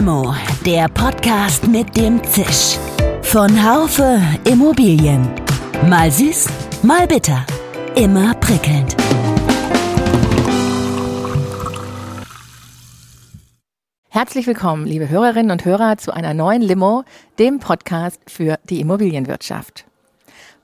Limo, der Podcast mit dem Zisch. Von Haufe Immobilien. Mal süß, mal bitter. Immer prickelnd. Herzlich willkommen, liebe Hörerinnen und Hörer, zu einer neuen Limo, dem Podcast für die Immobilienwirtschaft.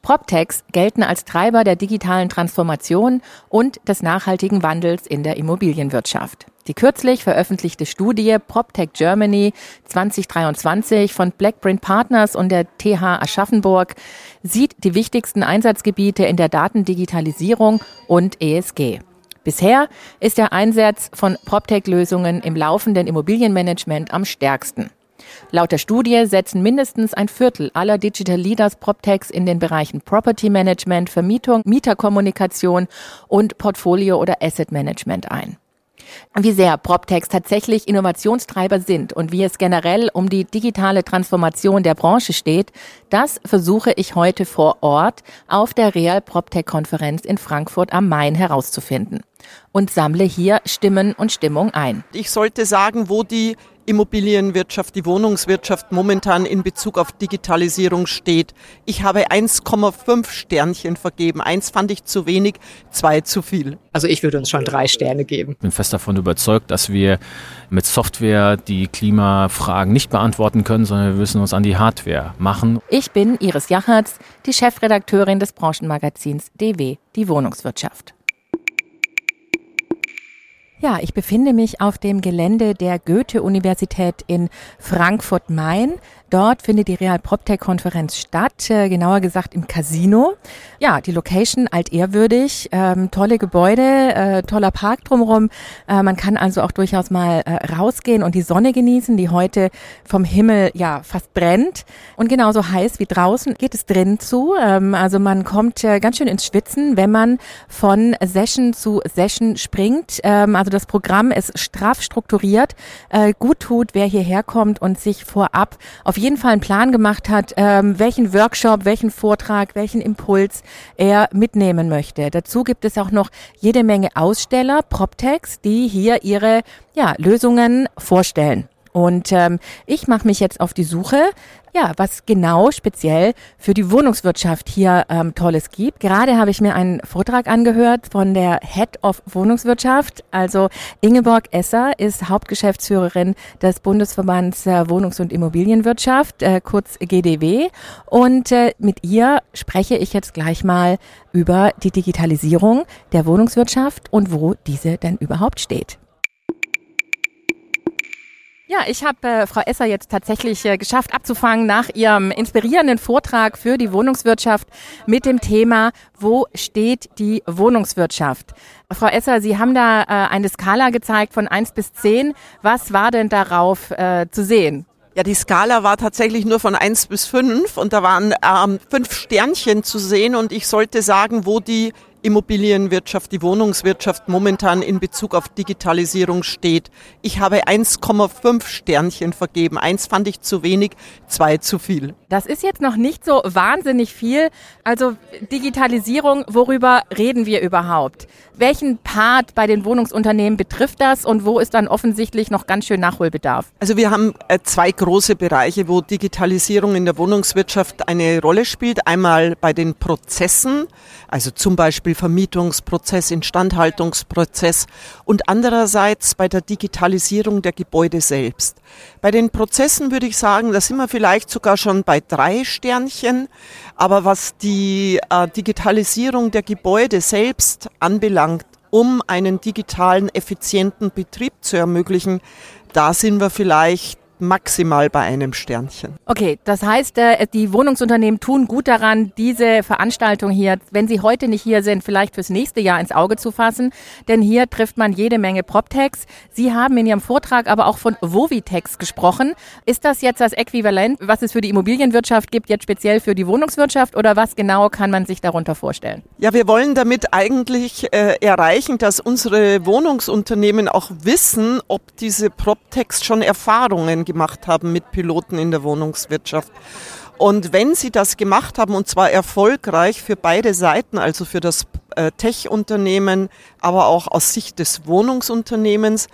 PropTechs gelten als Treiber der digitalen Transformation und des nachhaltigen Wandels in der Immobilienwirtschaft. Die kürzlich veröffentlichte Studie PropTech Germany 2023 von Blackprint Partners und der TH Aschaffenburg sieht die wichtigsten Einsatzgebiete in der Datendigitalisierung und ESG. Bisher ist der Einsatz von PropTech-Lösungen im laufenden Immobilienmanagement am stärksten. Laut der Studie setzen mindestens ein Viertel aller Digital Leaders PropTechs in den Bereichen Property Management, Vermietung, Mieterkommunikation und Portfolio- oder Asset Management ein. Wie sehr PropTechs tatsächlich Innovationstreiber sind und wie es generell um die digitale Transformation der Branche steht, das versuche ich heute vor Ort auf der Real PropTech-Konferenz in Frankfurt am Main herauszufinden und sammle hier Stimmen und Stimmung ein. Ich sollte sagen, wo die Immobilienwirtschaft, die Wohnungswirtschaft momentan in Bezug auf Digitalisierung steht. Ich habe 1,5 Sternchen vergeben. Eins fand ich zu wenig, zwei zu viel. Also ich würde uns schon drei Sterne geben. Ich bin fest davon überzeugt, dass wir mit Software die Klimafragen nicht beantworten können, sondern wir müssen uns an die Hardware machen. Ich bin Iris Jachertz, die Chefredakteurin des Branchenmagazins DW, die Wohnungswirtschaft. Ja, ich befinde mich auf dem Gelände der Goethe-Universität in Frankfurt-Main. Dort findet die Real PropTech-Konferenz statt, äh, genauer gesagt im Casino. Ja, die Location altehrwürdig, ähm, tolle Gebäude, äh, toller Park drumherum. Äh, man kann also auch durchaus mal äh, rausgehen und die Sonne genießen, die heute vom Himmel ja fast brennt. Und genauso heiß wie draußen geht es drin zu. Ähm, also man kommt äh, ganz schön ins Schwitzen, wenn man von Session zu Session springt. Ähm, also das Programm ist straff strukturiert. Äh, gut tut, wer hierher kommt und sich vorab auf auf jeden Fall einen Plan gemacht hat, ähm, welchen Workshop, welchen Vortrag, welchen Impuls er mitnehmen möchte. Dazu gibt es auch noch jede Menge Aussteller, PropTechs, die hier ihre ja, Lösungen vorstellen. Und ähm, ich mache mich jetzt auf die Suche, ja, was genau speziell für die Wohnungswirtschaft hier ähm, Tolles gibt. Gerade habe ich mir einen Vortrag angehört von der Head of Wohnungswirtschaft. Also Ingeborg Esser ist Hauptgeschäftsführerin des Bundesverbands äh, Wohnungs- und Immobilienwirtschaft, äh, kurz GDW. Und äh, mit ihr spreche ich jetzt gleich mal über die Digitalisierung der Wohnungswirtschaft und wo diese denn überhaupt steht. Ja, ich habe äh, Frau Esser jetzt tatsächlich äh, geschafft abzufangen nach ihrem inspirierenden Vortrag für die Wohnungswirtschaft mit dem Thema Wo steht die Wohnungswirtschaft? Frau Esser, Sie haben da äh, eine Skala gezeigt von eins bis zehn. Was war denn darauf äh, zu sehen? Ja, die Skala war tatsächlich nur von eins bis fünf und da waren ähm, fünf Sternchen zu sehen und ich sollte sagen, wo die Immobilienwirtschaft, die Wohnungswirtschaft momentan in Bezug auf Digitalisierung steht. Ich habe 1,5 Sternchen vergeben. Eins fand ich zu wenig, zwei zu viel. Das ist jetzt noch nicht so wahnsinnig viel. Also Digitalisierung, worüber reden wir überhaupt? Welchen Part bei den Wohnungsunternehmen betrifft das und wo ist dann offensichtlich noch ganz schön Nachholbedarf? Also wir haben äh, zwei große Bereiche, wo Digitalisierung in der Wohnungswirtschaft eine Rolle spielt. Einmal bei den Prozessen, also zum Beispiel Vermietungsprozess, Instandhaltungsprozess und andererseits bei der Digitalisierung der Gebäude selbst. Bei den Prozessen würde ich sagen, da sind wir vielleicht sogar schon bei drei Sternchen, aber was die äh, Digitalisierung der Gebäude selbst anbelangt, um einen digitalen, effizienten Betrieb zu ermöglichen, da sind wir vielleicht maximal bei einem Sternchen. Okay, das heißt, äh, die Wohnungsunternehmen tun gut daran, diese Veranstaltung hier, wenn sie heute nicht hier sind, vielleicht fürs nächste Jahr ins Auge zu fassen. Denn hier trifft man jede Menge PropTechs. Sie haben in Ihrem Vortrag aber auch von Vovitex gesprochen. Ist das jetzt das Äquivalent, was es für die Immobilienwirtschaft gibt, jetzt speziell für die Wohnungswirtschaft oder was genau kann man sich darunter vorstellen? Ja, wir wollen damit eigentlich äh, erreichen, dass unsere Wohnungsunternehmen auch wissen, ob diese PropTechs schon Erfahrungen gemacht haben mit Piloten in der Wohnungswirtschaft. Und wenn sie das gemacht haben, und zwar erfolgreich für beide Seiten, also für das äh, Tech-Unternehmen, aber auch aus Sicht des Wohnungsunternehmens,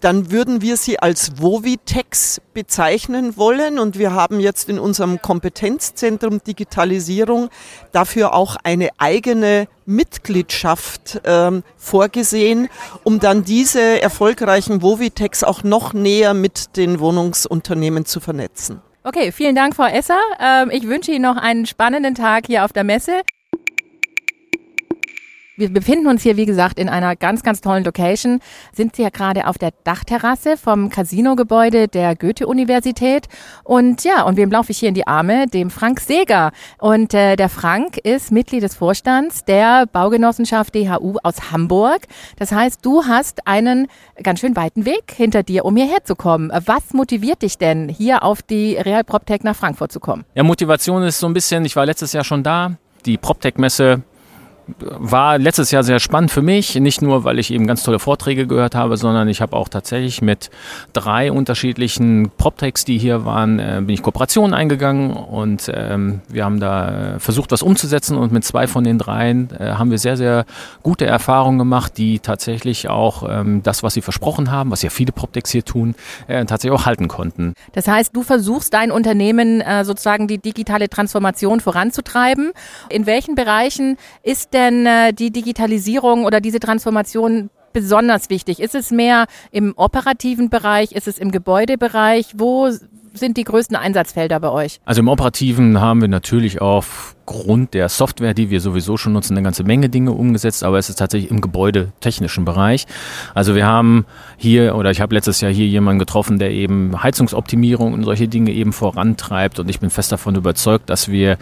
dann würden wir sie als Vovitex bezeichnen wollen. Und wir haben jetzt in unserem Kompetenzzentrum Digitalisierung dafür auch eine eigene Mitgliedschaft ähm, vorgesehen, um dann diese erfolgreichen Vovitex auch noch näher mit den Wohnungsunternehmen zu vernetzen. Okay, vielen Dank, Frau Esser. Ähm, ich wünsche Ihnen noch einen spannenden Tag hier auf der Messe. Wir befinden uns hier, wie gesagt, in einer ganz, ganz tollen Location. Sind Sie ja gerade auf der Dachterrasse vom Casino-Gebäude der Goethe-Universität. Und ja, und wem laufe ich hier in die Arme? Dem Frank Seger. Und äh, der Frank ist Mitglied des Vorstands der Baugenossenschaft DHU aus Hamburg. Das heißt, du hast einen ganz schön weiten Weg hinter dir, um hierher zu kommen. Was motiviert dich denn, hier auf die Real PropTech nach Frankfurt zu kommen? Ja, Motivation ist so ein bisschen, ich war letztes Jahr schon da. Die PropTech-Messe war letztes Jahr sehr spannend für mich, nicht nur, weil ich eben ganz tolle Vorträge gehört habe, sondern ich habe auch tatsächlich mit drei unterschiedlichen PropTechs, die hier waren, äh, bin ich Kooperationen eingegangen und ähm, wir haben da äh, versucht, was umzusetzen und mit zwei von den dreien äh, haben wir sehr, sehr gute Erfahrungen gemacht, die tatsächlich auch ähm, das, was sie versprochen haben, was ja viele PropTechs hier tun, tatsächlich auch halten konnten. Das heißt, du versuchst dein Unternehmen sozusagen die digitale Transformation voranzutreiben. In welchen Bereichen ist der denn äh, die Digitalisierung oder diese Transformation besonders wichtig? Ist es mehr im operativen Bereich? Ist es im Gebäudebereich? Wo sind die größten Einsatzfelder bei euch? Also im Operativen haben wir natürlich aufgrund der Software, die wir sowieso schon nutzen, eine ganze Menge Dinge umgesetzt, aber es ist tatsächlich im gebäudetechnischen Bereich. Also wir haben hier, oder ich habe letztes Jahr hier jemanden getroffen, der eben Heizungsoptimierung und solche Dinge eben vorantreibt und ich bin fest davon überzeugt, dass wir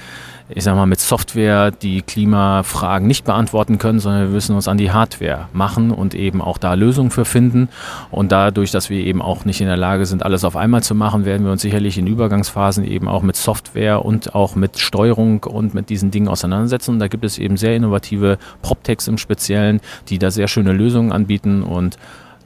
ich sag mal, mit Software die Klimafragen nicht beantworten können, sondern wir müssen uns an die Hardware machen und eben auch da Lösungen für finden. Und dadurch, dass wir eben auch nicht in der Lage sind, alles auf einmal zu machen, werden wir uns sicherlich in Übergangsphasen eben auch mit Software und auch mit Steuerung und mit diesen Dingen auseinandersetzen. Und da gibt es eben sehr innovative PropTechs im Speziellen, die da sehr schöne Lösungen anbieten und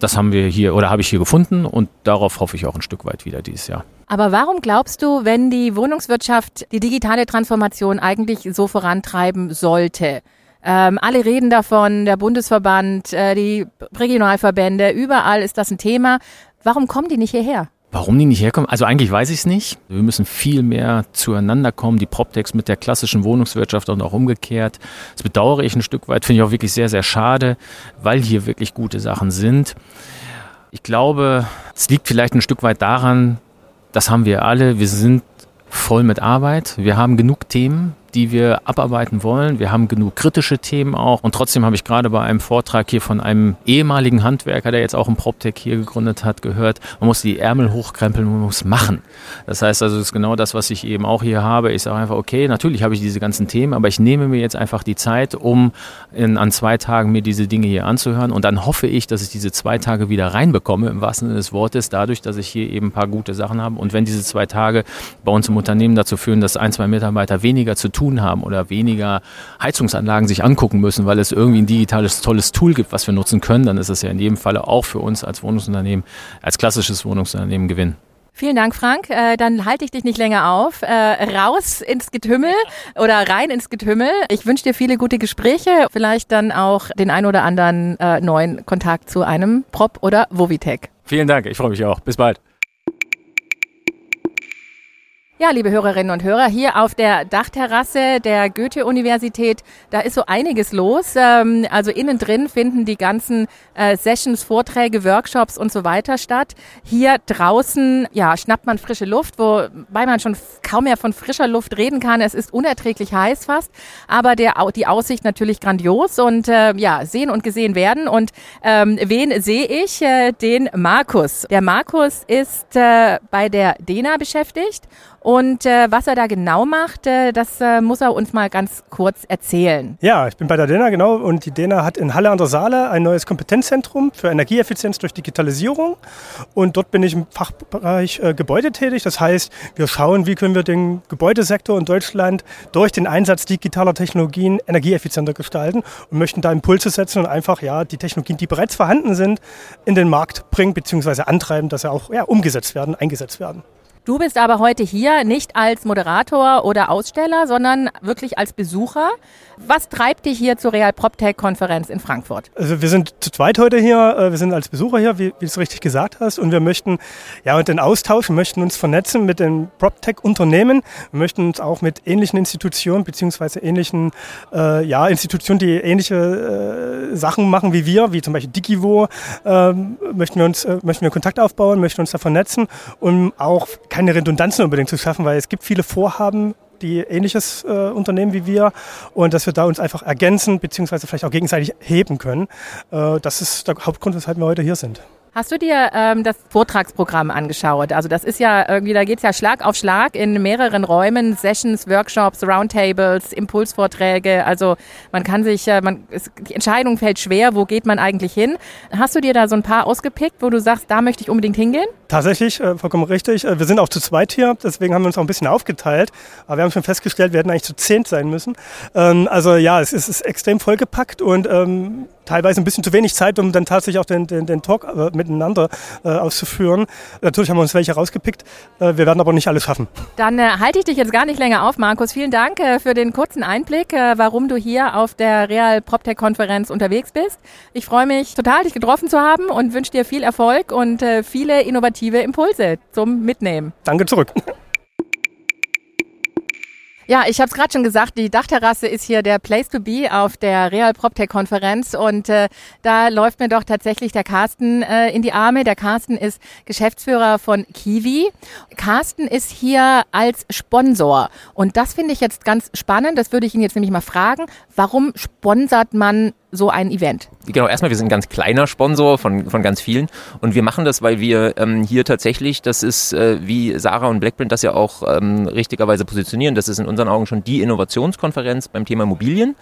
das haben wir hier oder habe ich hier gefunden und darauf hoffe ich auch ein Stück weit wieder dieses Jahr. Aber warum glaubst du, wenn die Wohnungswirtschaft die digitale Transformation eigentlich so vorantreiben sollte? Ähm, alle reden davon, der Bundesverband, äh, die Regionalverbände, überall ist das ein Thema. Warum kommen die nicht hierher? Warum die nicht herkommen? Also eigentlich weiß ich es nicht. Wir müssen viel mehr zueinander kommen, die PropTechs mit der klassischen Wohnungswirtschaft und auch umgekehrt. Das bedauere ich ein Stück weit, finde ich auch wirklich sehr, sehr schade, weil hier wirklich gute Sachen sind. Ich glaube, es liegt vielleicht ein Stück weit daran, das haben wir alle, wir sind voll mit Arbeit, wir haben genug Themen, die wir abarbeiten wollen. Wir haben genug kritische Themen auch. Und trotzdem habe ich gerade bei einem Vortrag hier von einem ehemaligen Handwerker, der jetzt auch ein PropTech hier gegründet hat, gehört, man muss die Ärmel hochkrempeln, man muss machen. Das heißt also, das ist genau das, was ich eben auch hier habe. Ich sage einfach, okay, natürlich habe ich diese ganzen Themen, aber ich nehme mir jetzt einfach die Zeit, um in, an zwei Tagen mir diese Dinge hier anzuhören. Und dann hoffe ich, dass ich diese zwei Tage wieder reinbekomme, im wahrsten Sinne des Wortes, dadurch, dass ich hier eben ein paar gute Sachen habe. Und wenn diese zwei Tage bei uns im Unternehmen dazu führen, dass ein, zwei Mitarbeiter weniger zu tun tun haben oder weniger Heizungsanlagen sich angucken müssen, weil es irgendwie ein digitales tolles Tool gibt, was wir nutzen können, dann ist es ja in jedem Falle auch für uns als Wohnungsunternehmen, als klassisches Wohnungsunternehmen Gewinn. Vielen Dank, Frank. Äh, dann halte ich dich nicht länger auf. Äh, raus ins Getümmel oder rein ins Getümmel. Ich wünsche dir viele gute Gespräche, vielleicht dann auch den ein oder anderen äh, neuen Kontakt zu einem Prop oder Vovitech. Vielen Dank, ich freue mich auch. Bis bald. Ja, liebe Hörerinnen und Hörer, hier auf der Dachterrasse der Goethe-Universität, da ist so einiges los. Ähm, also innen drin finden die ganzen äh, Sessions, Vorträge, Workshops und so weiter statt. Hier draußen, ja, schnappt man frische Luft, wobei man schon kaum mehr von frischer Luft reden kann. Es ist unerträglich heiß fast, aber der, die Aussicht natürlich grandios und äh, ja, sehen und gesehen werden. Und ähm, wen sehe ich? Äh, den Markus. Der Markus ist äh, bei der DENA beschäftigt und äh, was er da genau macht, äh, das äh, muss er uns mal ganz kurz erzählen. Ja, ich bin bei der DENA, genau. Und die DENA hat in Halle an der Saale ein neues Kompetenzzentrum für Energieeffizienz durch Digitalisierung. Und dort bin ich im Fachbereich äh, Gebäude tätig. Das heißt, wir schauen, wie können wir den Gebäudesektor in Deutschland durch den Einsatz digitaler Technologien energieeffizienter gestalten und möchten da Impulse setzen und einfach ja die Technologien, die bereits vorhanden sind, in den Markt bringen bzw. antreiben, dass sie auch ja, umgesetzt werden, eingesetzt werden. Du bist aber heute hier nicht als Moderator oder Aussteller, sondern wirklich als Besucher. Was treibt dich hier zur Real PropTech-Konferenz in Frankfurt? Also wir sind zu zweit heute hier. Äh, wir sind als Besucher hier, wie, wie du es richtig gesagt hast. Und wir möchten ja und den Austausch, wir möchten uns vernetzen mit den PropTech-Unternehmen. Wir möchten uns auch mit ähnlichen Institutionen beziehungsweise ähnlichen äh, ja, Institutionen, die ähnliche äh, Sachen machen wie wir, wie zum Beispiel Digivo, äh, möchten wir uns äh, möchten wir Kontakt aufbauen, möchten uns da vernetzen, um auch keine Redundanzen unbedingt zu schaffen, weil es gibt viele Vorhaben, die ähnliches äh, Unternehmen wie wir und dass wir da uns einfach ergänzen beziehungsweise vielleicht auch gegenseitig heben können. Äh, das ist der Hauptgrund, weshalb wir heute hier sind. Hast du dir ähm, das Vortragsprogramm angeschaut? Also das ist ja irgendwie, da geht's ja Schlag auf Schlag in mehreren Räumen, Sessions, Workshops, Roundtables, Impulsvorträge. Also man kann sich, äh, man, es, die Entscheidung fällt schwer, wo geht man eigentlich hin? Hast du dir da so ein paar ausgepickt, wo du sagst, da möchte ich unbedingt hingehen? Tatsächlich, äh, vollkommen richtig. Äh, wir sind auch zu zweit hier, deswegen haben wir uns auch ein bisschen aufgeteilt. Aber wir haben schon festgestellt, wir hätten eigentlich zu zehnt sein müssen. Ähm, also ja, es ist, es ist extrem vollgepackt und ähm, teilweise ein bisschen zu wenig Zeit, um dann tatsächlich auch den, den, den Talk äh, miteinander äh, auszuführen. Natürlich haben wir uns welche rausgepickt. Äh, wir werden aber nicht alles schaffen. Dann halte ich dich jetzt gar nicht länger auf, Markus. Vielen Dank für den kurzen Einblick, warum du hier auf der Real PropTech-Konferenz unterwegs bist. Ich freue mich total, dich getroffen zu haben und wünsche dir viel Erfolg und viele innovative Impulse zum Mitnehmen. Danke zurück. Ja, ich habe es gerade schon gesagt, die Dachterrasse ist hier der Place to be auf der Real PropTech Konferenz und äh, da läuft mir doch tatsächlich der Carsten äh, in die Arme. Der Carsten ist Geschäftsführer von Kiwi. Carsten ist hier als Sponsor und das finde ich jetzt ganz spannend. Das würde ich ihn jetzt nämlich mal fragen. Warum sponsert man so ein Event? Genau, erstmal, wir sind ein ganz kleiner Sponsor von, von ganz vielen und wir machen das, weil wir ähm, hier tatsächlich, das ist äh, wie Sarah und Blackprint das ja auch ähm, richtigerweise positionieren, das ist in unseren Augen schon die Innovationskonferenz beim Thema Immobilien.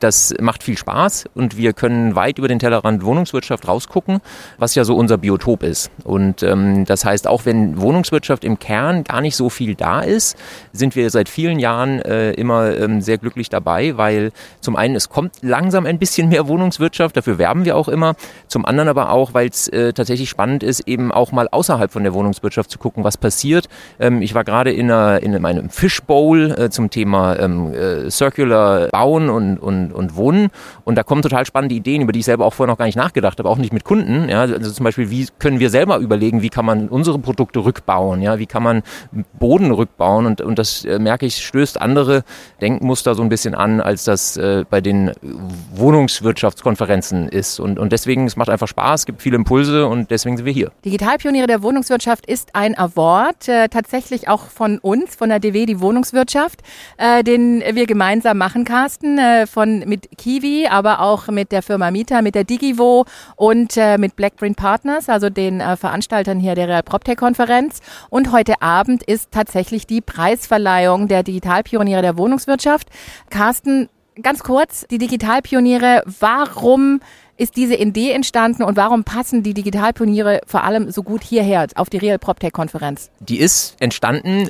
Das macht viel Spaß und wir können weit über den Tellerrand Wohnungswirtschaft rausgucken, was ja so unser Biotop ist. Und ähm, das heißt, auch wenn Wohnungswirtschaft im Kern gar nicht so viel da ist, sind wir seit vielen Jahren äh, immer ähm, sehr glücklich dabei, weil zum einen es kommt langsam ein bisschen mehr Wohnungswirtschaft, dafür werben wir auch immer. Zum anderen aber auch, weil es äh, tatsächlich spannend ist, eben auch mal außerhalb von der Wohnungswirtschaft zu gucken, was passiert. Ähm, ich war gerade in, einer, in einem Fishbowl äh, zum Thema ähm, äh, Circular Bauen und, und, und Wohnen und da kommen total spannende Ideen, über die ich selber auch vorher noch gar nicht nachgedacht habe, auch nicht mit Kunden. Ja? Also zum Beispiel, wie können wir selber überlegen, wie kann man unsere Produkte rückbauen, ja? wie kann man Boden rückbauen und, und das äh, merke ich, stößt andere Denkmuster so ein bisschen an, als das äh, bei den Wohnungswirtschaftskonferenzen ist. Und, und deswegen, es macht einfach Spaß, gibt viele Impulse und deswegen sind wir hier. Digitalpioniere der Wohnungswirtschaft ist ein Award, äh, tatsächlich auch von uns, von der DW, die Wohnungswirtschaft, äh, den wir gemeinsam machen, Carsten, äh, von, mit Kiwi, aber auch mit der Firma Mieter, mit der Digivo und äh, mit Blackprint Partners, also den äh, Veranstaltern hier der Real PropTech-Konferenz. Und heute Abend ist tatsächlich die Preisverleihung der Digitalpioniere der Wohnungswirtschaft. Carsten, ganz kurz, die Digitalpioniere, warum ist diese Idee entstanden und warum passen die Digitalpioniere vor allem so gut hierher auf die Real PropTech Konferenz? Die ist entstanden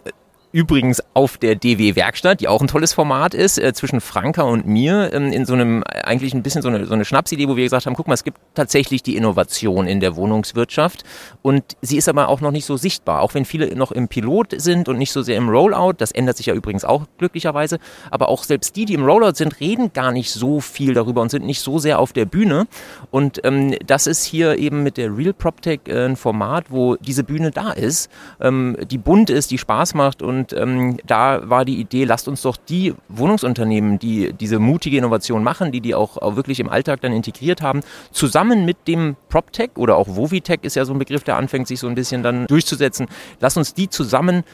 Übrigens auf der DW Werkstatt, die auch ein tolles Format ist, äh, zwischen Franka und mir, ähm, in so einem, eigentlich ein bisschen so eine, so eine Schnapsidee, wo wir gesagt haben, guck mal, es gibt tatsächlich die Innovation in der Wohnungswirtschaft. Und sie ist aber auch noch nicht so sichtbar, auch wenn viele noch im Pilot sind und nicht so sehr im Rollout, das ändert sich ja übrigens auch glücklicherweise, aber auch selbst die, die im Rollout sind, reden gar nicht so viel darüber und sind nicht so sehr auf der Bühne. Und ähm, das ist hier eben mit der Real PropTech äh, ein Format, wo diese Bühne da ist, ähm, die bunt ist, die Spaß macht und und ähm, da war die Idee, lasst uns doch die Wohnungsunternehmen, die diese mutige Innovation machen, die die auch, auch wirklich im Alltag dann integriert haben, zusammen mit dem PropTech oder auch Vovitech ist ja so ein Begriff, der anfängt, sich so ein bisschen dann durchzusetzen. Lasst uns die zusammen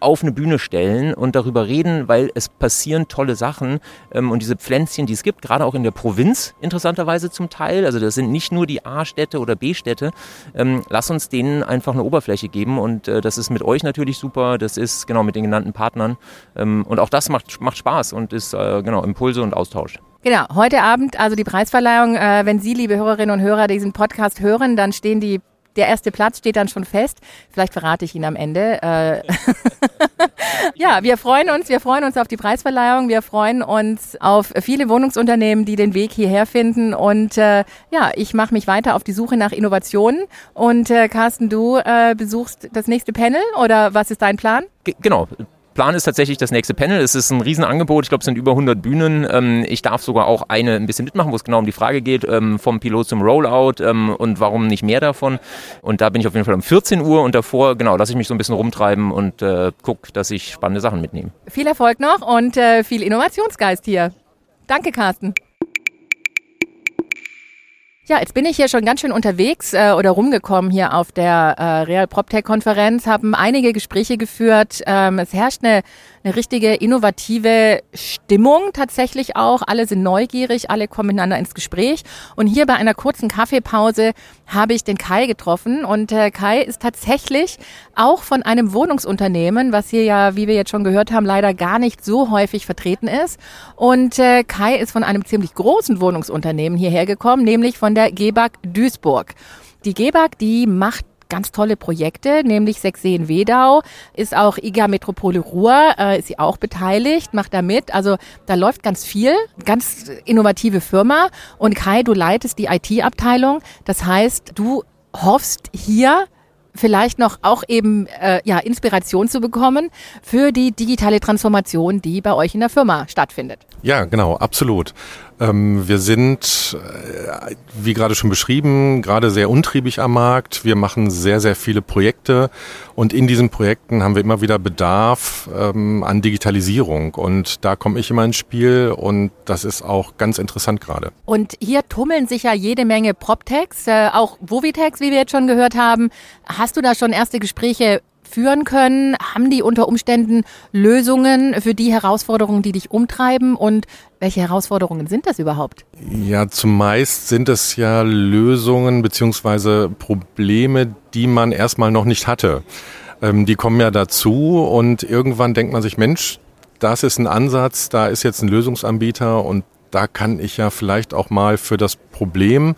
auf eine Bühne stellen und darüber reden, weil es passieren tolle Sachen ähm, und diese Pflänzchen, die es gibt, gerade auch in der Provinz interessanterweise zum Teil, also das sind nicht nur die A-Städte oder B-Städte, ähm, lass uns denen einfach eine Oberfläche geben und äh, das ist mit euch natürlich super, das ist genau mit den genannten Partnern ähm, und auch das macht, macht Spaß und ist äh, genau Impulse und Austausch. Genau, heute Abend also die Preisverleihung. Äh, wenn Sie, liebe Hörerinnen und Hörer, diesen Podcast hören, dann stehen die Der erste Platz steht dann schon fest. Vielleicht verrate ich ihn am Ende. Äh ja, wir freuen uns. Wir freuen uns auf die Preisverleihung. Wir freuen uns auf viele Wohnungsunternehmen, die den Weg hierher finden. Und äh, ja, ich mache mich weiter auf die Suche nach Innovationen. Und äh, Carsten, du äh, besuchst das nächste Panel oder was ist dein Plan? G genau. Plan ist tatsächlich das nächste Panel. Es ist ein Riesenangebot. Ich glaube, es sind über 100 Bühnen. Ähm, ich darf sogar auch eine ein bisschen mitmachen, wo es genau um die Frage geht, ähm, vom Pilot zum Rollout ähm, und warum nicht mehr davon. Und da bin ich auf jeden Fall um 14 Uhr und davor, genau, lasse ich mich so ein bisschen rumtreiben und äh, gucke, dass ich spannende Sachen mitnehme. Viel Erfolg noch und äh, viel Innovationsgeist hier. Danke, Carsten. Ja, jetzt bin ich hier schon ganz schön unterwegs äh, oder rumgekommen hier auf der äh, Real PropTech-Konferenz, haben einige Gespräche geführt. Ähm, es herrscht eine, eine richtige innovative Stimmung tatsächlich auch. Alle sind neugierig, alle kommen miteinander ins Gespräch. Und hier bei einer kurzen Kaffeepause habe ich den Kai getroffen. Und äh, Kai ist tatsächlich auch von einem Wohnungsunternehmen, was hier ja, wie wir jetzt schon gehört haben, leider gar nicht so häufig vertreten ist. Und äh, Kai ist von einem ziemlich großen Wohnungsunternehmen hierher gekommen, nämlich von der GEBAG Duisburg. Die GEBAG, die macht ganz tolle Projekte, nämlich Sechseen Wedau, ist auch IGA Metropole Ruhr, äh, ist sie auch beteiligt, macht da mit. Also da läuft ganz viel, ganz innovative Firma. Und Kai, du leitest die IT-Abteilung. Das heißt, du hoffst hier vielleicht noch auch eben äh, ja, Inspiration zu bekommen für die digitale Transformation, die bei euch in der Firma stattfindet. Ja, genau, absolut. Ähm, wir sind, äh, wie gerade schon beschrieben, gerade sehr untriebig am Markt. Wir machen sehr, sehr viele Projekte und in diesen Projekten haben wir immer wieder Bedarf ähm, an Digitalisierung und da komme ich immer ins Spiel und das ist auch ganz interessant gerade. Und hier tummeln sich ja jede Menge PropTechs, äh, auch Vovitex, wie wir jetzt schon gehört haben. Hast du da schon erste Gespräche führen können? Haben die unter Umständen Lösungen für die Herausforderungen, die dich umtreiben? Und welche Herausforderungen sind das überhaupt? Ja, zumeist sind es ja Lösungen beziehungsweise Probleme, die man erstmal noch nicht hatte. Ähm, die kommen ja dazu und irgendwann denkt man sich, Mensch, das ist ein Ansatz, da ist jetzt ein Lösungsanbieter und da kann ich ja vielleicht auch mal für das Problem,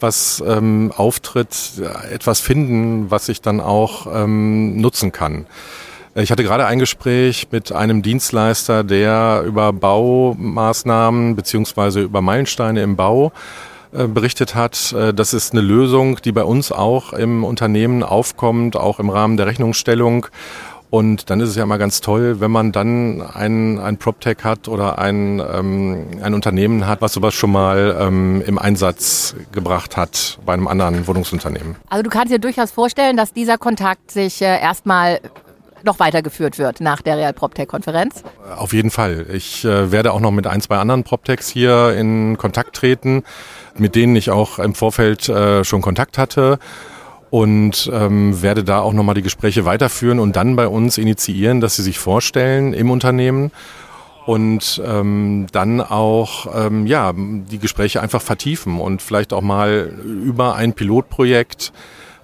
was ähm, auftritt, etwas finden, was ich dann auch ähm, nutzen kann. Ich hatte gerade ein Gespräch mit einem Dienstleister, der über Baumaßnahmen beziehungsweise über Meilensteine im Bau äh, berichtet hat. Äh, das ist eine Lösung, die bei uns auch im Unternehmen aufkommt, auch im Rahmen der Rechnungsstellung und dann ist es ja immer ganz toll, wenn man dann ein, ein PropTech hat oder ein, ähm, ein Unternehmen hat, was sowas schon mal ähm, im Einsatz gebracht hat bei einem anderen Wohnungsunternehmen. Also du kannst dir durchaus vorstellen, dass dieser Kontakt sich äh, erstmal noch weitergeführt wird nach der Real PropTech-Konferenz? Auf jeden Fall. Ich äh, werde auch noch mit ein, zwei anderen PropTechs hier in Kontakt treten, mit denen ich auch im Vorfeld äh, schon Kontakt hatte und ähm, werde da auch nochmal die Gespräche weiterführen und dann bei uns initiieren, dass sie sich vorstellen im Unternehmen und ähm, dann auch ähm, ja die Gespräche einfach vertiefen und vielleicht auch mal über ein Pilotprojekt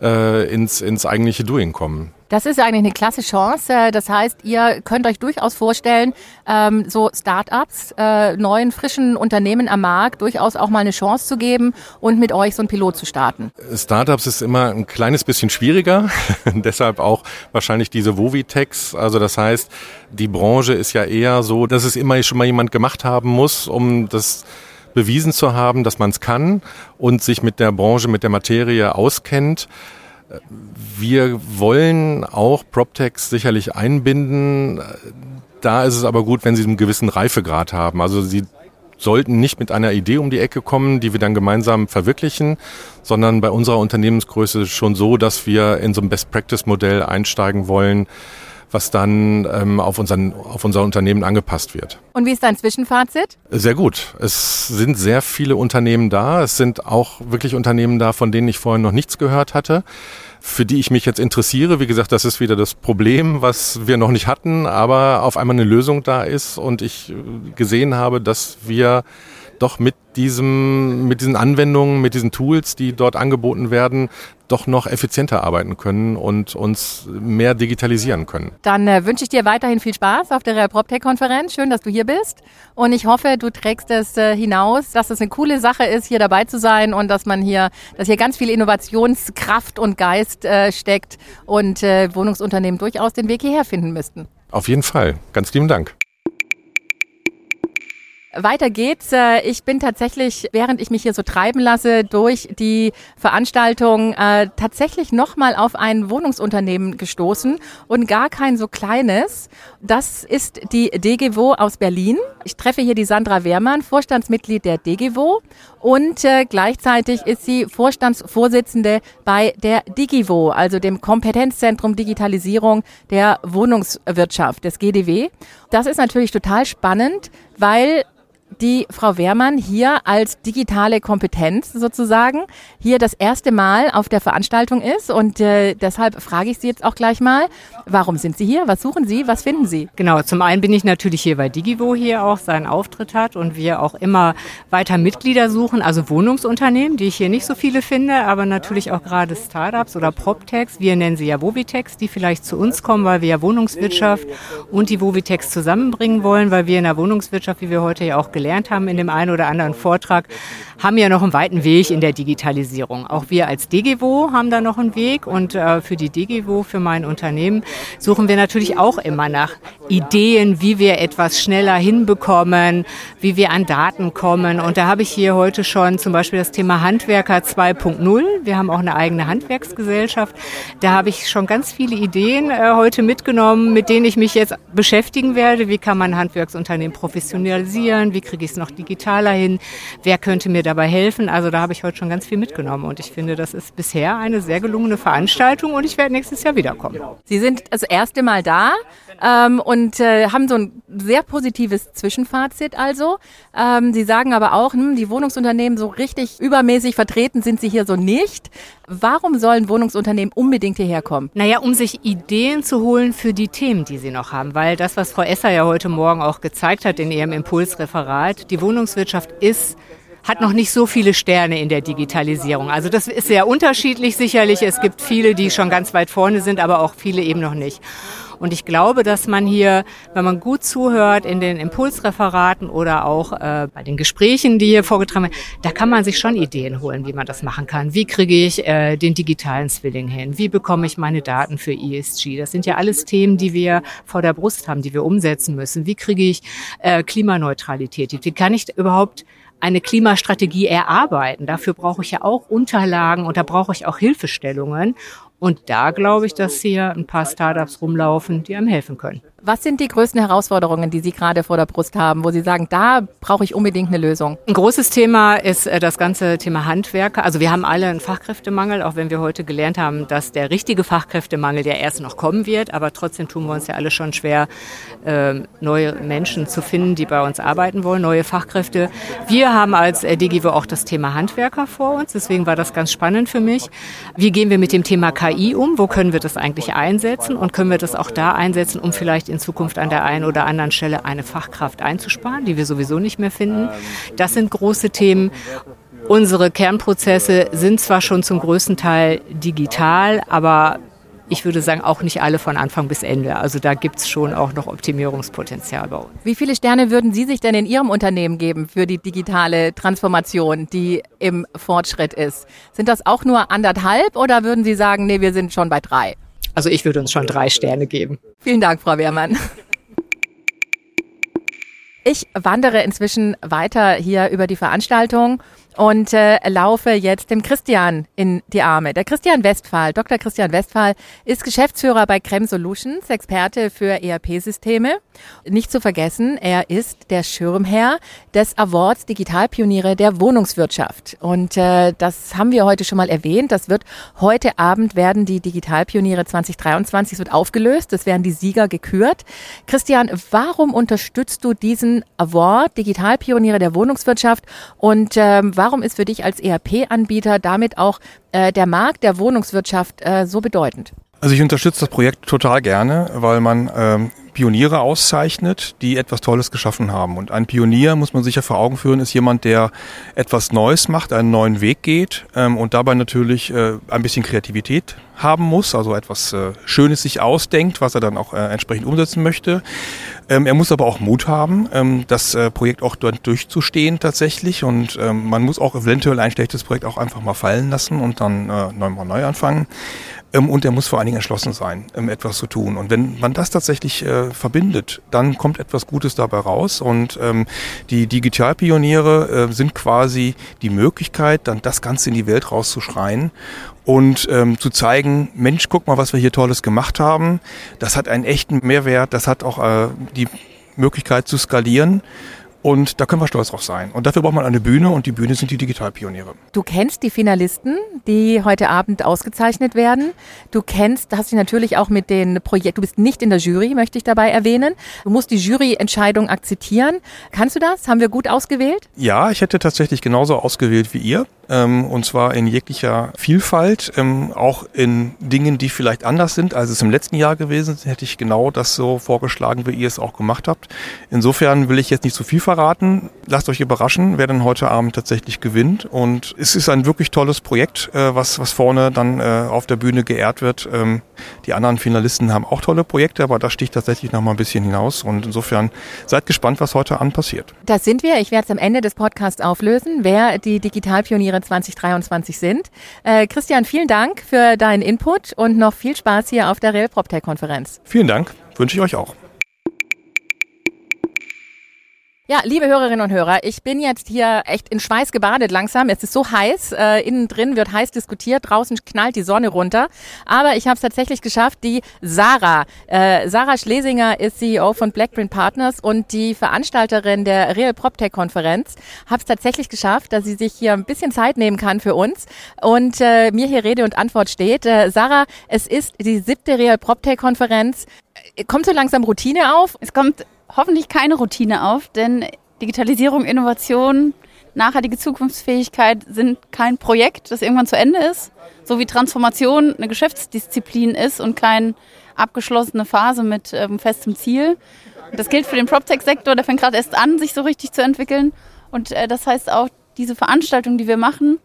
äh, ins ins eigentliche Doing kommen. Das ist eigentlich eine klasse Chance. Das heißt, ihr könnt euch durchaus vorstellen, ähm, so Start-ups, äh, neuen, frischen Unternehmen am Markt durchaus auch mal eine Chance zu geben und mit euch so ein Pilot zu starten. Startups ist immer ein kleines bisschen schwieriger, deshalb auch wahrscheinlich diese Vovitex. Also das heißt, die Branche ist ja eher so, dass es immer schon mal jemand gemacht haben muss, um das bewiesen zu haben, dass man es kann und sich mit der Branche, mit der Materie auskennt. Wir wollen auch PropTechs sicherlich einbinden. Da ist es aber gut, wenn sie einen gewissen Reifegrad haben. Also sie sollten nicht mit einer Idee um die Ecke kommen, die wir dann gemeinsam verwirklichen, sondern bei unserer Unternehmensgröße schon so, dass wir in so ein Best-Practice-Modell einsteigen wollen, was dann ähm, auf, unseren, auf unser Unternehmen angepasst wird. Und wie ist dein Zwischenfazit? Sehr gut. Es sind sehr viele Unternehmen da. Es sind auch wirklich Unternehmen da, von denen ich vorher noch nichts gehört hatte für die ich mich jetzt interessiere. Wie gesagt, das ist wieder das Problem, was wir noch nicht hatten, aber auf einmal eine Lösung da ist und ich gesehen habe, dass wir doch mit diesem, mit diesen Anwendungen, mit diesen Tools, die dort angeboten werden, doch noch effizienter arbeiten können und uns mehr digitalisieren können. Dann äh, wünsche ich dir weiterhin viel Spaß auf der PropTech-Konferenz. Schön, dass du hier bist. Und ich hoffe, du trägst es äh, hinaus, dass es eine coole Sache ist, hier dabei zu sein und dass man hier, dass hier ganz viel Innovationskraft und Geist äh, steckt und äh, Wohnungsunternehmen durchaus den Weg hierher finden müssten. Auf jeden Fall. Ganz lieben Dank. Weiter geht's. Äh, ich bin tatsächlich, während ich mich hier so treiben lasse, durch die Veranstaltung äh, tatsächlich nochmal auf ein Wohnungsunternehmen gestoßen und gar kein so kleines. Das ist die DGWO aus Berlin. Ich treffe hier die Sandra Wehrmann, Vorstandsmitglied der DGWO und äh, gleichzeitig ist sie Vorstandsvorsitzende bei der DigiVo, also dem Kompetenzzentrum Digitalisierung der Wohnungswirtschaft des GDW. Das ist natürlich total spannend, weil die Frau Wehrmann hier als digitale Kompetenz sozusagen hier das erste Mal auf der Veranstaltung ist. Und äh, deshalb frage ich Sie jetzt auch gleich mal, warum sind Sie hier? Was suchen Sie? Was finden Sie? Genau, zum einen bin ich natürlich hier, weil Digivo hier auch seinen Auftritt hat und wir auch immer weiter Mitglieder suchen, also Wohnungsunternehmen, die ich hier nicht so viele finde, aber natürlich auch gerade Startups oder PropTechs. Wir nennen sie ja Vovitex, die vielleicht zu uns kommen, weil wir ja Wohnungswirtschaft und die Vovitex zusammenbringen wollen, weil wir in der Wohnungswirtschaft, wie wir heute ja auch gelernt haben in dem einen oder anderen Vortrag, haben ja noch einen weiten Weg in der Digitalisierung. Auch wir als DGWO haben da noch einen Weg und äh, für die DGWO, für mein Unternehmen, suchen wir natürlich auch immer nach Ideen, wie wir etwas schneller hinbekommen, wie wir an Daten kommen. Und da habe ich hier heute schon zum Beispiel das Thema Handwerker 2.0. Wir haben auch eine eigene Handwerksgesellschaft. Da habe ich schon ganz viele Ideen äh, heute mitgenommen, mit denen ich mich jetzt beschäftigen werde. Wie kann man Handwerksunternehmen professionalisieren? Wie kriege ich es noch digitaler hin? Wer könnte mir dabei helfen? Also da habe ich heute schon ganz viel mitgenommen und ich finde, das ist bisher eine sehr gelungene Veranstaltung und ich werde nächstes Jahr wiederkommen. Sie sind das erste Mal da ähm, und äh, haben so ein sehr positives Zwischenfazit also. Ähm, Sie sagen aber auch, hm, die Wohnungsunternehmen so richtig übermäßig vertreten sind sie hier so nicht. Warum sollen Wohnungsunternehmen unbedingt hierher kommen? Naja, um sich Ideen zu holen für die Themen, die sie noch haben. Weil das, was Frau Esser ja heute Morgen auch gezeigt hat in ihrem Impulsreferat, die Wohnungswirtschaft ist hat noch nicht so viele Sterne in der Digitalisierung. Also das ist sehr unterschiedlich sicherlich. Es gibt viele, die schon ganz weit vorne sind, aber auch viele eben noch nicht. Und ich glaube, dass man hier, wenn man gut zuhört in den Impulsreferaten oder auch äh, bei den Gesprächen, die hier vorgetragen werden, da kann man sich schon Ideen holen, wie man das machen kann. Wie kriege ich äh, den digitalen Zwilling hin? Wie bekomme ich meine Daten für ESG? Das sind ja alles Themen, die wir vor der Brust haben, die wir umsetzen müssen. Wie kriege ich äh, Klimaneutralität? Wie kann ich überhaupt eine Klimastrategie erarbeiten. Dafür brauche ich ja auch Unterlagen und da brauche ich auch Hilfestellungen. Und da glaube ich, dass hier ein paar Startups rumlaufen, die einem helfen können. Was sind die größten Herausforderungen, die Sie gerade vor der Brust haben, wo Sie sagen, da brauche ich unbedingt eine Lösung? Ein großes Thema ist äh, das ganze Thema Handwerker. Also wir haben alle einen Fachkräftemangel, auch wenn wir heute gelernt haben, dass der richtige Fachkräftemangel ja erst noch kommen wird. Aber trotzdem tun wir uns ja alle schon schwer, ähm, neue Menschen zu finden, die bei uns arbeiten wollen, neue Fachkräfte. Wir haben als äh, DGW auch das Thema Handwerker vor uns. Deswegen war das ganz spannend für mich. Wie gehen wir mit dem Thema KI um? Wo können wir das eigentlich einsetzen? Und können wir das auch da einsetzen, um vielleicht in in Zukunft an der einen oder anderen Stelle eine Fachkraft einzusparen, die wir sowieso nicht mehr finden. Das sind große Themen. Unsere Kernprozesse sind zwar schon zum größten Teil digital, aber ich würde sagen, auch nicht alle von Anfang bis Ende. Also da gibt es schon auch noch Optimierungspotenzial bei uns. Wie viele Sterne würden Sie sich denn in Ihrem Unternehmen geben für die digitale Transformation, die im Fortschritt ist? Sind das auch nur anderthalb oder würden Sie sagen, nee, wir sind schon bei drei? Also ich würde uns schon drei Sterne geben. Vielen Dank, Frau Wehrmann. Ich wandere inzwischen weiter hier über die Veranstaltung und äh, laufe jetzt dem Christian in die Arme. Der Christian Westphal, Dr. Christian Westphal, ist Geschäftsführer bei Crem Solutions, Experte für ERP-Systeme. Nicht zu vergessen, er ist der Schirmherr des Awards Digitalpioniere der Wohnungswirtschaft. Und äh, das haben wir heute schon mal erwähnt. Das wird heute Abend werden die Digitalpioniere 2023 es wird aufgelöst. Es werden die Sieger gekürt. Christian, warum unterstützt du diesen Award Digitalpioniere der Wohnungswirtschaft und ähm, warum ist für dich als ERP-Anbieter damit auch äh, der Markt der Wohnungswirtschaft äh, so bedeutend? Also ich unterstütze das Projekt total gerne, weil man ähm, Pioniere auszeichnet, die etwas Tolles geschaffen haben. Und ein Pionier, muss man sich ja vor Augen führen, ist jemand, der etwas Neues macht, einen neuen Weg geht ähm, und dabei natürlich äh, ein bisschen Kreativität haben muss, also etwas äh, Schönes sich ausdenkt, was er dann auch äh, entsprechend umsetzen möchte. Ähm, er muss aber auch Mut haben, ähm, das äh, Projekt auch dort durchzustehen tatsächlich und ähm, man muss auch eventuell ein schlechtes Projekt auch einfach mal fallen lassen und dann äh, neu, neu anfangen. Ähm, und er muss vor allen Dingen entschlossen sein, ähm, etwas zu tun. Und wenn man das tatsächlich äh, verbindet, dann kommt etwas Gutes dabei raus. Und ähm, die Digitalpioniere äh, sind quasi die Möglichkeit, dann das Ganze in die Welt rauszuschreien und ähm, zu zeigen, Mensch, guck mal, was wir hier Tolles gemacht haben. Das hat einen echten Mehrwert, das hat auch äh, die Möglichkeit zu skalieren. Und da können wir stolz drauf sein. Und dafür braucht man eine Bühne und die Bühne sind die Digitalpioniere. Du kennst die Finalisten, die heute Abend ausgezeichnet werden. Du kennst, hast dich natürlich auch mit den Projekten, du bist nicht in der Jury, möchte ich dabei erwähnen. Du musst die Juryentscheidung akzeptieren. Kannst du das? Haben wir gut ausgewählt? Ja, ich hätte tatsächlich genauso ausgewählt wie ihr ähm, und zwar in jeglicher Vielfalt, ähm, auch in Dingen, die vielleicht anders sind, als es im letzten Jahr gewesen ist, hätte ich genau das so vorgeschlagen, wie ihr es auch gemacht habt. Insofern will ich jetzt nicht zu viel verraten. Lasst euch überraschen, wer denn heute Abend tatsächlich gewinnt. Und es ist ein wirklich tolles Projekt, äh, was, was vorne dann äh, auf der Bühne geehrt wird. Ähm, die anderen Finalisten haben auch tolle Projekte, aber das sticht tatsächlich noch mal ein bisschen hinaus. Und insofern seid gespannt, was heute Abend passiert. Das sind wir. Ich werde es am Ende des Podcasts auflösen, wer die Digitalpioniere 2023 sind. Äh, Christian, vielen Dank für deinen Input und noch viel Spaß hier auf der Real PropTech-Konferenz. Vielen Dank. Wünsche ich euch auch. Ja, liebe Hörerinnen und Hörer, ich bin jetzt hier echt in Schweiß gebadet langsam. Es ist so heiß, äh, innen drin wird heiß diskutiert, draußen knallt die Sonne runter. Aber ich habe es tatsächlich geschafft, die Sarah, äh, Sarah Schlesinger ist CEO von Blackprint Partners und die Veranstalterin der Real PropTech Konferenz, habe es tatsächlich geschafft, dass sie sich hier ein bisschen Zeit nehmen kann für uns und äh, mir hier Rede und Antwort steht. Äh, Sarah, es ist die siebte Real PropTech Konferenz. Äh, kommt so langsam Routine auf? Es kommt hoffentlich keine Routine auf, denn Digitalisierung, Innovation, nachhaltige Zukunftsfähigkeit sind kein Projekt, das irgendwann zu Ende ist, so wie Transformation eine Geschäftsdisziplin ist und keine abgeschlossene Phase mit ähm, festem Ziel. Das gilt für den PropTech-Sektor, der fängt gerade erst an, sich so richtig zu entwickeln. Und äh, das heißt auch, diese Veranstaltung, die wir machen,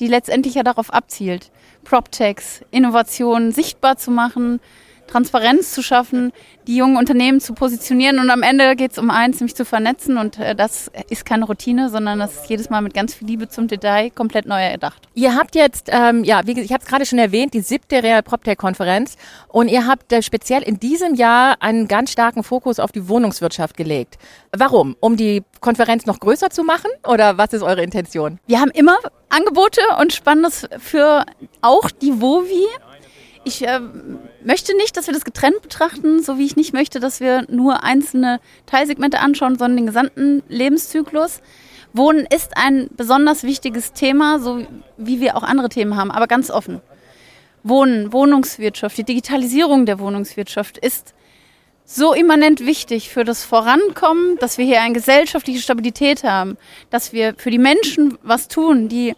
die letztendlich ja darauf abzielt, PropTechs, Innovationen sichtbar zu machen, Transparenz zu schaffen, die jungen Unternehmen zu positionieren und am Ende geht es um eins, nämlich zu vernetzen und äh, das ist keine Routine, sondern das ist jedes Mal mit ganz viel Liebe zum Detail komplett neu erdacht. Ihr habt jetzt, ähm, ja, wie gesagt, ich habe es gerade schon erwähnt, die siebte Real PropTech-Konferenz und ihr habt äh, speziell in diesem Jahr einen ganz starken Fokus auf die Wohnungswirtschaft gelegt. Warum? Um die Konferenz noch größer zu machen oder was ist eure Intention? Wir haben immer Angebote und Spannendes für auch die WOVI ich äh, möchte nicht, dass wir das getrennt betrachten, so wie ich nicht möchte, dass wir nur einzelne Teilsegmente anschauen, sondern den gesamten Lebenszyklus. Wohnen ist ein besonders wichtiges Thema, so wie wir auch andere Themen haben, aber ganz offen. Wohnen, Wohnungswirtschaft, die Digitalisierung der Wohnungswirtschaft ist so immanent wichtig für das Vorankommen, dass wir hier eine gesellschaftliche Stabilität haben, dass wir für die Menschen was tun, die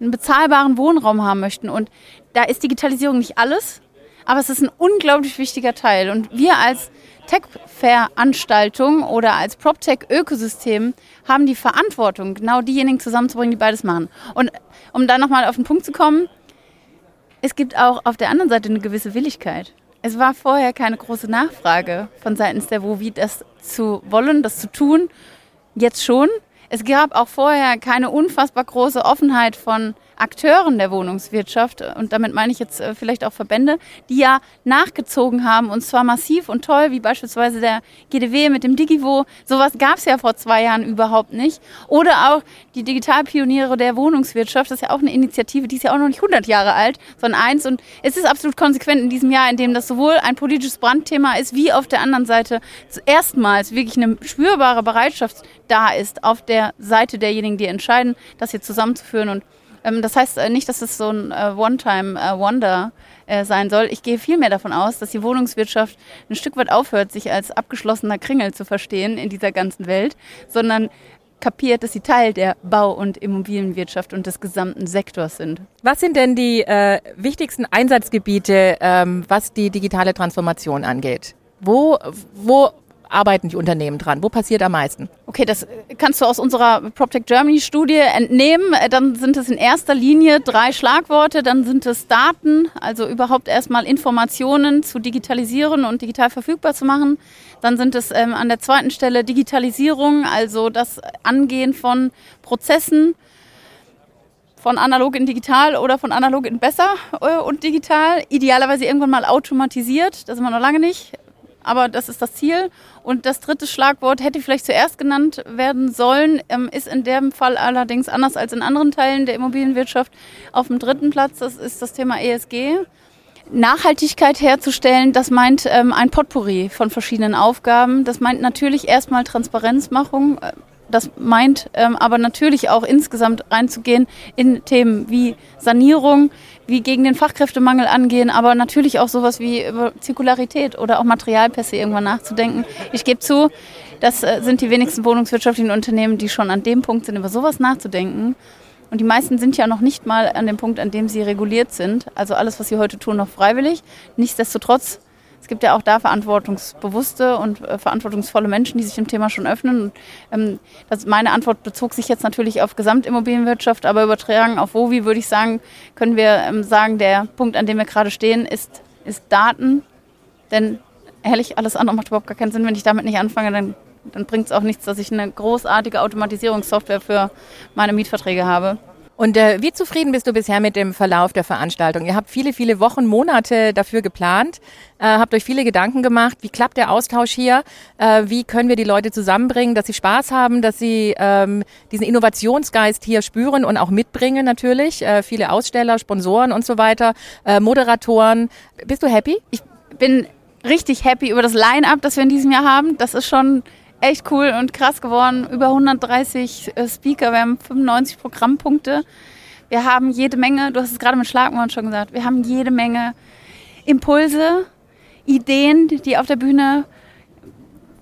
einen bezahlbaren Wohnraum haben möchten. Und da ist Digitalisierung nicht alles, aber es ist ein unglaublich wichtiger Teil. Und wir als Tech-Veranstaltung oder als PropTech-Ökosystem haben die Verantwortung, genau diejenigen zusammenzubringen, die beides machen. Und um da nochmal auf den Punkt zu kommen, es gibt auch auf der anderen Seite eine gewisse Willigkeit. Es war vorher keine große Nachfrage von seitens der WOWI, das zu wollen, das zu tun. Jetzt schon. Es gab auch vorher keine unfassbar große Offenheit von Akteuren der Wohnungswirtschaft, und damit meine ich jetzt äh, vielleicht auch Verbände, die ja nachgezogen haben und zwar massiv und toll, wie beispielsweise der GDW mit dem Digivo. Sowas gab es ja vor zwei Jahren überhaupt nicht. Oder auch die Digitalpioniere der Wohnungswirtschaft, das ist ja auch eine Initiative, die ist ja auch noch nicht 100 Jahre alt, sondern eins. Und es ist absolut konsequent in diesem Jahr, in dem das sowohl ein politisches Brandthema ist, wie auf der anderen Seite erstmals wirklich eine spürbare Bereitschaft da ist, auf der Seite derjenigen, die entscheiden, das hier zusammenzuführen. Und ähm, das heißt äh, nicht, dass es so ein äh, One-Time-Wonder äh, sein soll. Ich gehe vielmehr davon aus, dass die Wohnungswirtschaft ein Stück weit aufhört, sich als abgeschlossener Kringel zu verstehen in dieser ganzen Welt, sondern kapiert, dass sie Teil der Bau- und Immobilienwirtschaft und des gesamten Sektors sind. Was sind denn die äh, wichtigsten Einsatzgebiete, ähm, was die digitale Transformation angeht? Wo, wo arbeiten die Unternehmen dran? Wo passiert am meisten? Okay, das kannst du aus unserer PropTech Germany Studie entnehmen. Dann sind es in erster Linie drei Schlagworte, dann sind es Daten, also überhaupt erstmal Informationen zu digitalisieren und digital verfügbar zu machen. Dann sind es ähm, an der zweiten Stelle Digitalisierung, also das Angehen von Prozessen von analog in digital oder von analog in besser äh, und digital. Idealerweise irgendwann mal automatisiert, das sind wir noch lange nicht aber das ist das Ziel. Und das dritte Schlagwort hätte vielleicht zuerst genannt werden sollen, ähm, ist in dem Fall allerdings anders als in anderen Teilen der Immobilienwirtschaft auf dem dritten Platz. Das ist das Thema ESG. Nachhaltigkeit herzustellen, das meint ähm, ein Potpourri von verschiedenen Aufgaben. Das meint natürlich erstmal Transparenzmachung. Das meint ähm, aber natürlich auch insgesamt reinzugehen in Themen wie Sanierung, wie gegen den Fachkräftemangel angehen, aber natürlich auch sowas wie über Zirkularität oder auch Materialpässe irgendwann nachzudenken. Ich gebe zu, das äh, sind die wenigsten wohnungswirtschaftlichen Unternehmen, die schon an dem Punkt sind, über sowas nachzudenken. Und die meisten sind ja noch nicht mal an dem Punkt, an dem sie reguliert sind. Also alles, was sie heute tun, noch freiwillig. Nichtsdestotrotz es gibt ja auch da verantwortungsbewusste und äh, verantwortungsvolle Menschen, die sich dem Thema schon öffnen. Und, ähm, das, meine Antwort bezog sich jetzt natürlich auf Gesamtimmobilienwirtschaft, aber übertragen auf WOWI würde ich sagen, können wir ähm, sagen, der Punkt, an dem wir gerade stehen, ist, ist Daten. Denn ehrlich, alles andere macht überhaupt gar keinen Sinn. Wenn ich damit nicht anfange, dann, dann bringt es auch nichts, dass ich eine großartige Automatisierungssoftware für meine Mietverträge habe. Und äh, wie zufrieden bist du bisher mit dem Verlauf der Veranstaltung? Ihr habt viele, viele Wochen, Monate dafür geplant, äh, habt euch viele Gedanken gemacht. Wie klappt der Austausch hier? Äh, wie können wir die Leute zusammenbringen, dass sie Spaß haben, dass sie ähm, diesen Innovationsgeist hier spüren und auch mitbringen natürlich? Äh, viele Aussteller, Sponsoren und so weiter, äh, Moderatoren. Bist du happy? Ich bin richtig happy über das Line-up, das wir in diesem Jahr haben. Das ist schon echt cool und krass geworden. Über 130 äh, Speaker, wir haben 95 Programmpunkte. Wir haben jede Menge, du hast es gerade mit Schlagmann schon gesagt, wir haben jede Menge Impulse, Ideen, die auf der Bühne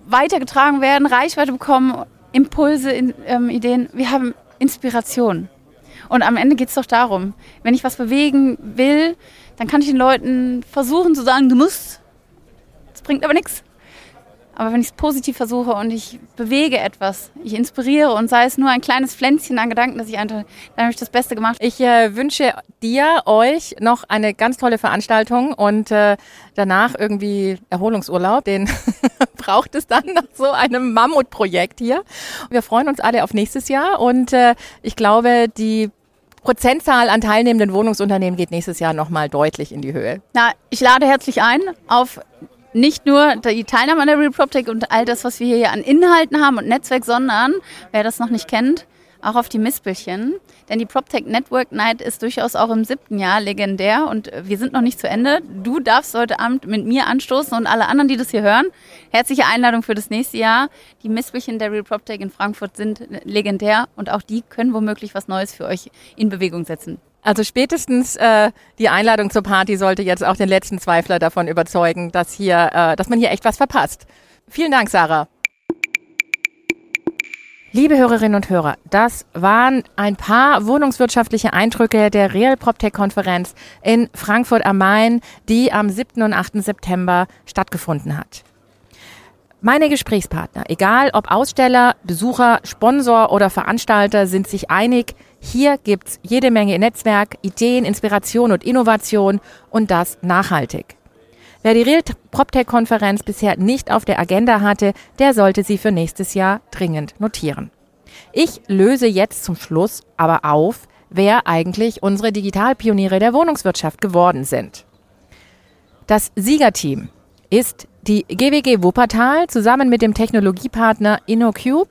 weitergetragen werden, Reichweite bekommen, Impulse, ähm, Ideen. Wir haben Inspiration. Und am Ende geht es doch darum, wenn ich was bewegen will, dann kann ich den Leuten versuchen zu sagen, du musst. Das bringt aber nichts. Aber wenn ich es positiv versuche und ich bewege etwas, ich inspiriere und sei es nur ein kleines Pflänzchen an Gedanken, dass ich einfach, dann habe ich das Beste gemacht. Ich äh, wünsche dir, euch noch eine ganz tolle Veranstaltung und äh, danach irgendwie Erholungsurlaub. Den braucht es dann nach so einem Mammutprojekt hier. Wir freuen uns alle auf nächstes Jahr und äh, ich glaube, die Prozentzahl an teilnehmenden Wohnungsunternehmen geht nächstes Jahr nochmal deutlich in die Höhe. Na, ich lade herzlich ein auf nicht nur die Teilnahme an der Real PropTech und all das, was wir hier an Inhalten haben und Netzwerk, sondern, wer das noch nicht kennt, auch auf die Missbildchen. Denn die PropTech Network Night ist durchaus auch im siebten Jahr legendär und wir sind noch nicht zu Ende. Du darfst heute Abend mit mir anstoßen und alle anderen, die das hier hören. Herzliche Einladung für das nächste Jahr. Die Missbildchen der Real PropTech in Frankfurt sind legendär und auch die können womöglich was Neues für euch in Bewegung setzen. Also spätestens äh, die Einladung zur Party sollte jetzt auch den letzten Zweifler davon überzeugen, dass hier, äh, dass man hier echt was verpasst. Vielen Dank, Sarah. Liebe Hörerinnen und Hörer, das waren ein paar wohnungswirtschaftliche Eindrücke der Real PropTech Konferenz in Frankfurt am Main, die am 7. und 8. September stattgefunden hat. Meine Gesprächspartner, egal ob Aussteller, Besucher, Sponsor oder Veranstalter, sind sich einig, hier gibt's jede Menge Netzwerk, Ideen, Inspiration und Innovation und das nachhaltig. Wer die Real PropTech-Konferenz bisher nicht auf der Agenda hatte, der sollte sie für nächstes Jahr dringend notieren. Ich löse jetzt zum Schluss aber auf, wer eigentlich unsere Digitalpioniere der Wohnungswirtschaft geworden sind. Das Siegerteam ist die GWG Wuppertal zusammen mit dem Technologiepartner InnoCube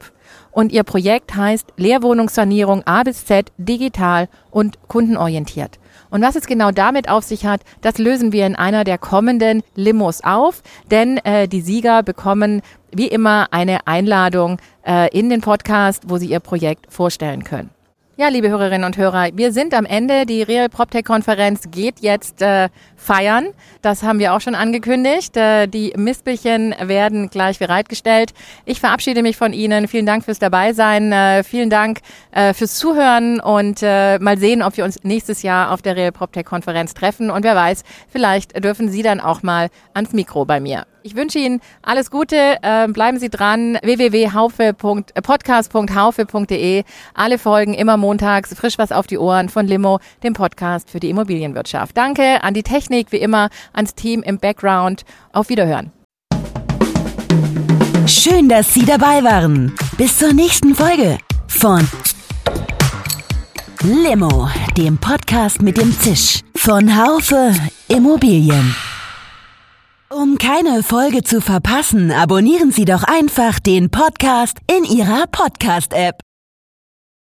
und ihr Projekt heißt Leerwohnungssanierung A bis Z digital und kundenorientiert. Und was es genau damit auf sich hat, das lösen wir in einer der kommenden Limos auf, denn äh, die Sieger bekommen wie immer eine Einladung äh, in den Podcast, wo sie ihr Projekt vorstellen können. Ja, liebe Hörerinnen und Hörer, wir sind am Ende. Die Real PropTech-Konferenz geht jetzt äh, feiern. Das haben wir auch schon angekündigt. Äh, die Mistbillchen werden gleich bereitgestellt. Ich verabschiede mich von Ihnen. Vielen Dank fürs Dabeisein. Äh, vielen Dank äh, fürs Zuhören und äh, mal sehen, ob wir uns nächstes Jahr auf der Real PropTech-Konferenz treffen. Und wer weiß, vielleicht dürfen Sie dann auch mal ans Mikro bei mir. Ich wünsche Ihnen alles Gute. Äh, bleiben Sie dran. www.podcast.haufe.de. Alle Folgen immer montags. Frisch was auf die Ohren von Limo, dem Podcast für die Immobilienwirtschaft. Danke an die Technik, wie immer, ans Team im Background. Auf Wiederhören. Schön, dass Sie dabei waren. Bis zur nächsten Folge von Limo, dem Podcast mit dem Zisch von Haufe Immobilien. Um keine Folge zu verpassen, abonnieren Sie doch einfach den Podcast in Ihrer Podcast-App.